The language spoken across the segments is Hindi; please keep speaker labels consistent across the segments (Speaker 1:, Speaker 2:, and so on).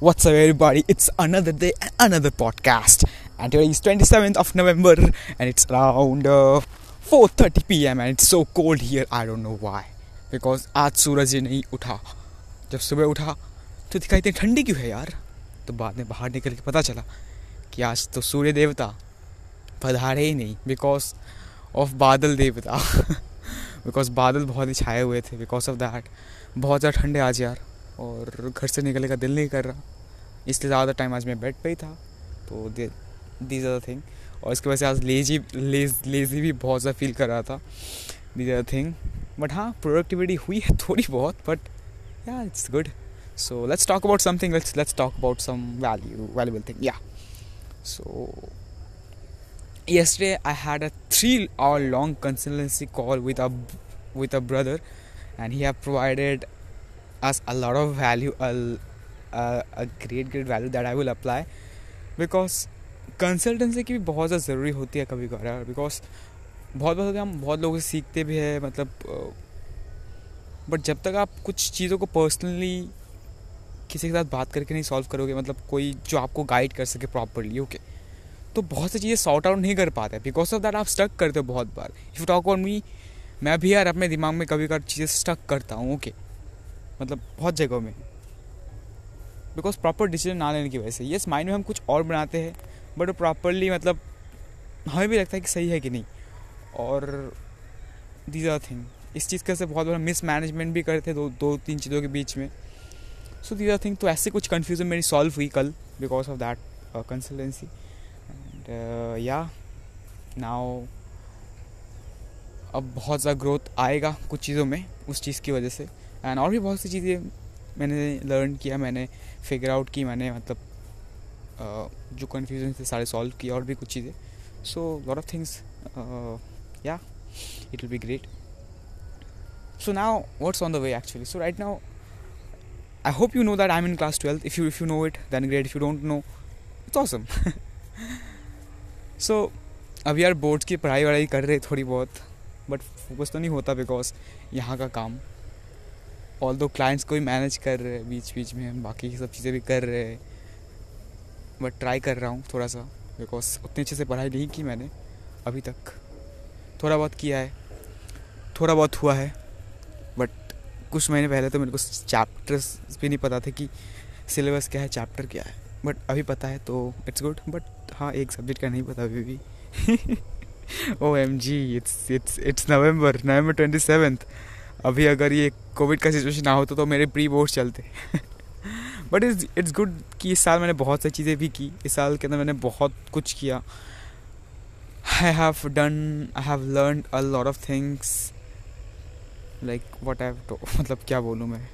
Speaker 1: What's up, everybody? It's another day and another podcast. And today is 27th of November, and it's around uh, 4:30 p.m. and it's so cold here. I don't know why. Because आज सूरज ही नहीं उठा जब सुबह उठा तो दिखाई इतनी ठंडी क्यों है यार तो बाद में बाहर निकल के पता चला कि आज तो सूर्य देवता पधारे ही नहीं बिकॉज़ ऑफ़ बादल देवता बिकॉज़ बादल बहुत ही छाए हुए थे बिकॉज़ ऑफ़ दैट बहुत ज़्यादा ठंडे आज यार और घर से निकलने का दिल नहीं कर रहा। इसलिए ज़्यादा टाइम आज मैं बेड पे ही था। तो दीज आर थिंग और इसकी वजह से आज लेजी लेज लेजी भी बहुत ज़्यादा फील कर रहा था। दीज आर थिंग बट हाँ प्रोडक्टिविटी हुई है थोड़ी बहुत but yeah it's good so let's talk about something let's let's talk about some value valuable thing yeah so yesterday i had a three hour long consultancy call with a with a brother and he have provided us a lot of value a, a, a great great value that i will apply because consultancy की भी बहुत ज़्यादा ज़रूरी होती है कभी कभार बिकॉज़ बहुत बहुत हम बहुत लोगों से सीखते भी हैं मतलब बट जब तक आप कुछ चीज़ों को पर्सनली किसी के साथ बात करके नहीं सॉल्व करोगे मतलब कोई जो आपको गाइड कर सके प्रॉपरली ओके तो बहुत सी चीज़ें सॉर्ट आउट नहीं कर पाते बिकॉज़ ऑफ़ दैट आप स्टक करते हो बहुत बार। इफ़ टॉक ऑन मी मैं भी यार अपने दिमाग में कभी कभी चीज़ें स्टक करता हूँ ओके मतलब बहुत जगहों में। बिकॉज़ प्रॉपर डिसीज़न ना लेने की वजह से। येस माइंड में हम कुछ और बनाते हैं बट प्रॉपरली मतलब हमें भी लगता है कि सही है कि नहीं। और दीज आर थिंग इस चीज़ का से बहुत बड़ा मिस मैनेजमेंट भी करते थे दो दो, तीन चीज़ों के बीच में। सो दीज आर थिंग तो ऐसे कुछ कन्फ्यूज़न मेरी सॉल्व हुई कल because of that consultancy and yeah now अब बहुत ज़्यादा ग्रोथ आएगा कुछ चीज़ों में उस चीज़ की वजह से। एंड और भी बहुत सी चीज़ें मैंने लर्न किया, मैंने फिगर आउट की, मैंने मतलब जो कन्फ्यूज़न थे सारे सॉल्व किया और भी कुछ चीज़ें। So lot of things yeah it will be great so now, what's on the way actually? So right now, i hope you know that i'm in class 12 if you if you know it, then great. If you don't know, it's awesome. So अब यार बोर्ड्स की पढ़ाई वढ़ाई कर रहे थोड़ी बहुत बट फोकस तो नहीं होता बिकॉज़ यहाँ का काम। ऑल दो क्लाइंट्स को भी मैनेज कर रहे हैं, बीच बीच में, बाकी सब चीज़ें भी कर रहे हैं। बट ट्राई कर रहा हूँ थोड़ा सा बिकॉज़ उतने अच्छे से पढ़ाई नहीं की मैंने अभी तक। थोड़ा बहुत किया है, थोड़ा बहुत हुआ है बट कुछ महीने पहले तो मेरे को चैप्टर्स भी नहीं पता थे कि सिलेबस क्या है चैप्टर क्या है। बट अभी पता है तो इट्स गुड बट हाँ एक सब्जेक्ट का नहीं पता अभी भी। O M G it's it's it's November November twenty seventh अभी अगर ये कोविड का सिचुएशन ना होता तो मेरे प्री बोर्ड चलते। बट इट्स इट्स गुड कि इस साल मैंने बहुत सारी चीज़ें भी की। इस साल के अंदर मैंने बहुत कुछ किया। I have done I have learn a lot of things like what have to मतलब क्या बोलूँ मैं?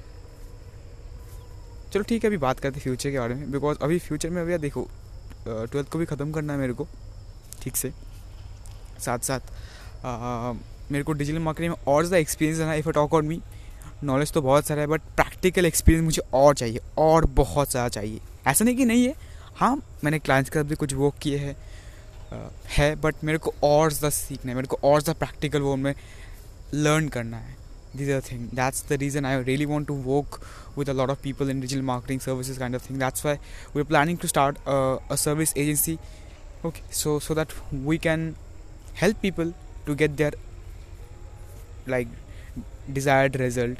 Speaker 1: चलो ठीक है, अभी बात करते फ्यूचर के बारे में। बिकॉज़ अभी फ्यूचर में, अभी देखो ट्वेल्थ को भी ख़त्म करना है मेरे को, ठीक से। साथ साथ मेरे को डिजिटल मार्केटिंग में और ज़्यादा एक्सपीरियंस देना if talk on me knowledge तो बहुत सारा है बट प्रैक्टिकल एक्सपीरियंस मुझे और चाहिए, और बहुत सारा चाहिए। ऐसा नहीं कि नहीं है। हाँ मैंने क्लाइंट्स के साथ भी कुछ वर्क किए हैं है बट मेरे को और ज़्यादा सीखना है, मेरे को और ज़्यादा प्रैक्टिकल वो में लर्न करना है। This a thing that's the reason I really want to work with a lot of people in digital marketing service kind of thing that's why we are planning to start a service agency okay so so that we can help people to get their like desired result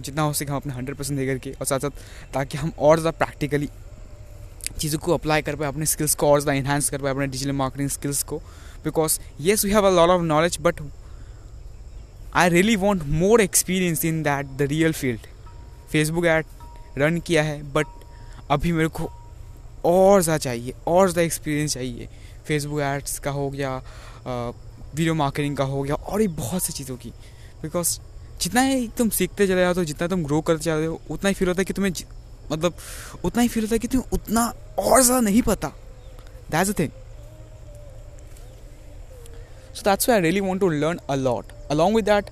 Speaker 1: जितना हो सके हम अपने हंड्रेड परसेंट दे करके, और साथ साथ ताकि हम और ज़्यादा प्रैक्टिकली चीज़ों को अप्लाई कर पाए, अपने स्किल्स को और ज़्यादा इन्हांस कर पाए, अपने डिजिटल मार्केटिंग स्किल्स को। Because yes we have a lot of knowledge but I really want more experience in that the real field Facebook ad run किया है बट अभी मेरे को और ज़्यादा चाहिए, और ज़्यादा एक्सपीरियंस चाहिए। फेसबुक एड्स का हो गया वीडियो मार्केटिंग का हो गया और ये बहुत सी चीज़ों की। बिकॉज़ जितना ही तुम सीखते चले जाते हो, जितना तुम ग्रो करते चले हो, उतना ही फील होता है कि तुम्हें मतलब उतना ही फील होता है कि तुम्हें उतना और ज़्यादा नहीं पता। That's a thing so that's why really want to learn a lot along with that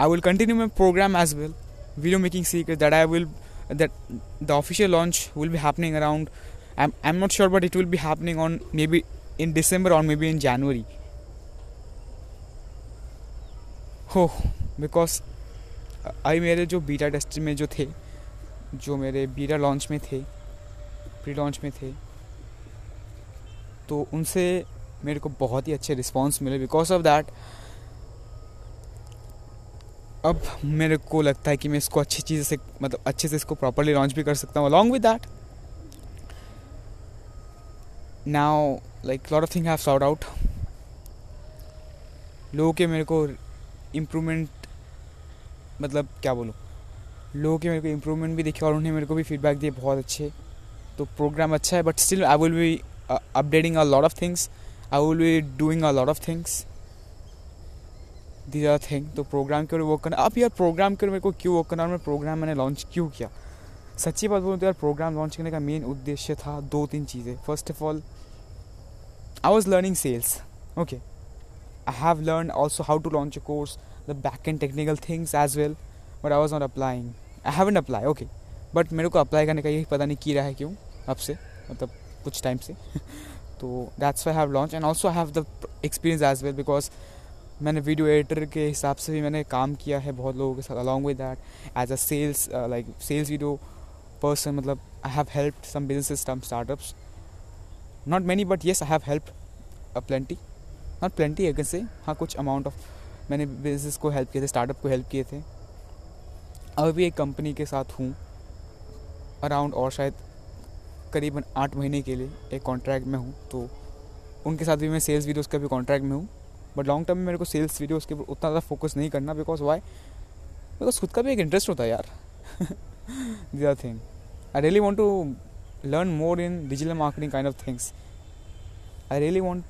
Speaker 1: I will continue my program as well video making secret that I will that the official launch will भी happening around I am I am not sure but it will भी happening on maybe in December और maybe in January oh because I मेरे जो बीटा टेस्ट में जो थे, जो मेरे बीटा लॉन्च में थे प्री लॉन्च में थे तो उनसे मेरे को बहुत ही अच्छे रिस्पॉन्स मिले बिकॉज़ ऑफ़ दैट अब मेरे को लगता है कि मैं इसको अच्छी चीज़ से मतलब अच्छे से इसको प्रॉपरली लॉन्च भी कर सकता हूँ along with that now like lot of thing have sort out लोगों के मेरे को इम्प्रूवमेंट मतलब क्या बोलूँ? लोगों के मेरे को इम्प्रूवमेंट भी देखे और उन्हें मेरे को भी फीडबैक दिए, बहुत अच्छे। तो प्रोग्राम अच्छा है but still I will be updating a lot of things I will be doing a lot of things these are thing तो प्रोग्राम के ऊपर वर्क करना। अब यार प्रोग्राम के मेरे को क्यों वर्क करना? और मैं प्रोग्राम मैंने लॉन्च क्यों किया? सच्ची बात बोलूँ तो यार प्रोग्राम लॉन्च करने का मेन उद्देश्य था दो तीन चीज़ें। First of all I was learning sales okay have learn also how to launch a course the back end technical things as well but I was not applying I haven't apply okay but मेरे को अप्लाई करने का यही पता नहीं किया है क्यों, अब से मतलब कुछ टाइम से। तो that's why have launch and also have the experience as well because मैंने वीडियो एडिटर के हिसाब से भी मैंने काम किया है बहुत लोगों के साथ along with that as a sales like sales video person मतलब I have help some business startups not many but yes I have help a plenty not plenty अगर से हाँ कुछ अमाउंट ऑफ़ मैंने बिज़नेस को हेल्प किए थे स्टार्टअप को हेल्प किए थे। अभी भी एक कंपनी के साथ हूँ। अराउंड और शायद करीबन आठ महीने के लिए एक कॉन्ट्रैक्ट में हूँ तो उनके साथ भी मैं सेल्स वीडियोज़ का भी कॉन्ट्रैक्ट में हूँ। बट लॉन्ग टर्म में मेरे को सेल्स वीडियोज़ के ऊपर उतना ज़्यादा फोकस नहीं करना बिकॉज़ वाई बिकॉज़ खुद का भी एक इंटरेस्ट होता है यार। These are thing I really want to learn more in digital marketing kind of things I really want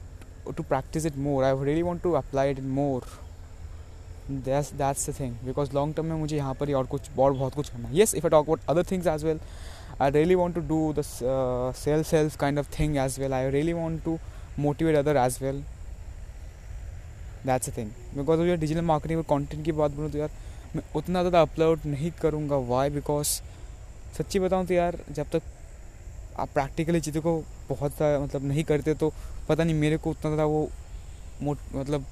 Speaker 1: to practice it more I really want to apply it more that's that's the thing because long term में मुझे यहाँ पर ही और कुछ, और बहुत कुछ करना है। Yes if I talk about other things as well I really want to do the self self kind of thing as well I really want to motivate other as well that's a thing because यार डिजिटल मार्केटिंग और कॉन्टेंट की बात बोलूँ तो यार, मैं उतना ज़्यादा अपलोड नहीं करूँगा। वाई बिकॉज़ सच्ची बताऊँ तो यार, जब तक आप प्रैक्टिकली चीज़ों को बहुत ज़्यादा मतलब नहीं करते तो पता नहीं मेरे को उतना ज़्यादा वो मतलब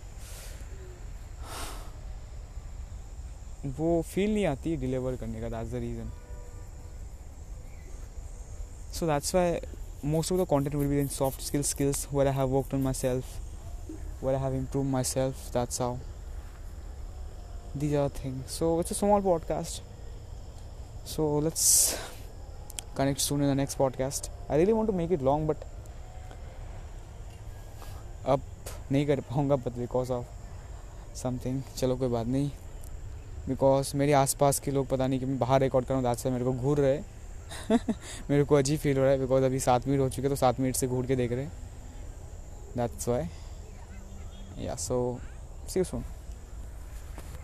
Speaker 1: वो फील नहीं आती डिलीवर करने का that's the reason so that's why most of the content will be in soft skills skills where I have worked on myself where I have improved myself. That's how. These are things. So it's a small podcast. So let's connect soon in the next podcast. I really want to make it long, but अब नहीं कर पाऊँगा बट बिकॉज़ ऑफ़ समथिंग चलो कोई बात नहीं. बिकॉज़ मेरे आसपास के लोग पता नहीं कि मैं बाहर रिकॉर्ड करूँ दाद से मेरे को घूर रहे मेरे को अजीब फील हो रहा है बिकॉज़ अभी सात मिनट हो चुके तो सात मिनट से घूर के देख रहे that's why so see you soon.